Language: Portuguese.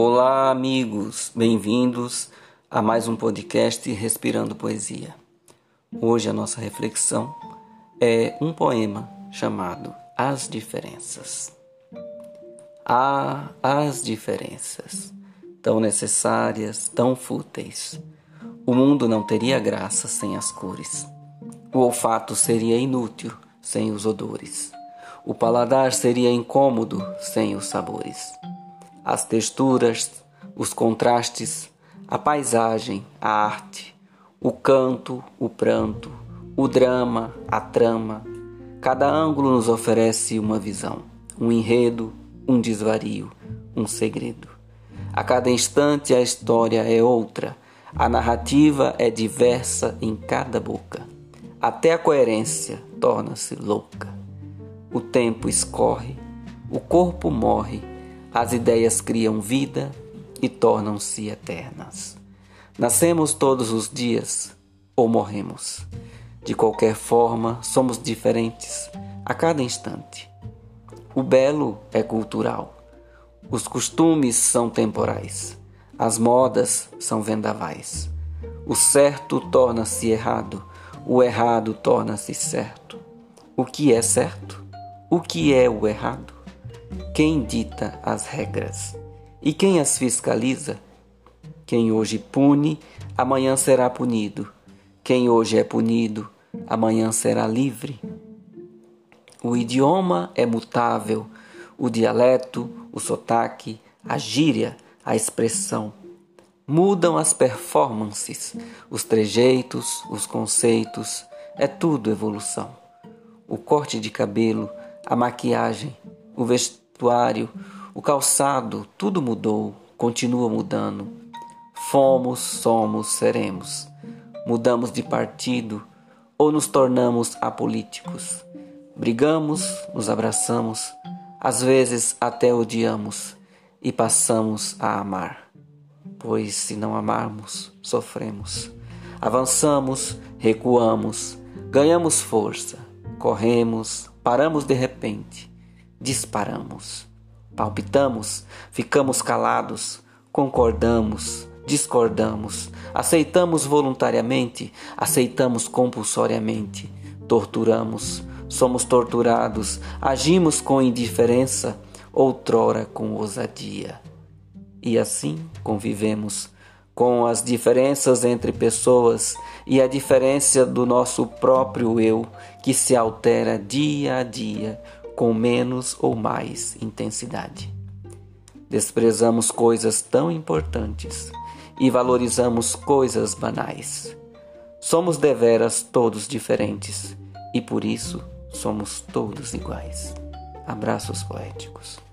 Olá, amigos, bem-vindos a mais um podcast Respirando Poesia. Hoje a nossa reflexão é um poema chamado As Diferenças. Ah, as diferenças, tão necessárias, tão fúteis. O mundo não teria graça sem as cores. O olfato seria inútil sem os odores. O paladar seria incômodo sem os sabores as texturas, os contrastes, a paisagem, a arte, o canto, o pranto, o drama, a trama. Cada ângulo nos oferece uma visão, um enredo, um desvario, um segredo. A cada instante a história é outra, a narrativa é diversa em cada boca. Até a coerência torna-se louca. O tempo escorre, o corpo morre as ideias criam vida e tornam-se eternas. Nascemos todos os dias ou morremos. De qualquer forma, somos diferentes a cada instante. O belo é cultural. Os costumes são temporais. As modas são vendavais. O certo torna-se errado, o errado torna-se certo. O que é certo? O que é o errado? Quem dita as regras? E quem as fiscaliza? Quem hoje pune, amanhã será punido. Quem hoje é punido, amanhã será livre. O idioma é mutável, o dialeto, o sotaque, a gíria, a expressão. Mudam as performances, os trejeitos, os conceitos, é tudo evolução. O corte de cabelo, a maquiagem, o vestuário, o calçado, tudo mudou, continua mudando. Fomos, somos, seremos. Mudamos de partido ou nos tornamos apolíticos. Brigamos, nos abraçamos, às vezes até odiamos e passamos a amar. Pois se não amarmos, sofremos. Avançamos, recuamos, ganhamos força, corremos, paramos de repente disparamos, palpitamos, ficamos calados, concordamos, discordamos, aceitamos voluntariamente, aceitamos compulsoriamente, torturamos, somos torturados, agimos com indiferença, outrora com ousadia. E assim convivemos com as diferenças entre pessoas e a diferença do nosso próprio eu que se altera dia a dia com menos ou mais intensidade. Desprezamos coisas tão importantes e valorizamos coisas banais. Somos deveras todos diferentes e por isso somos todos iguais. Abraços poéticos.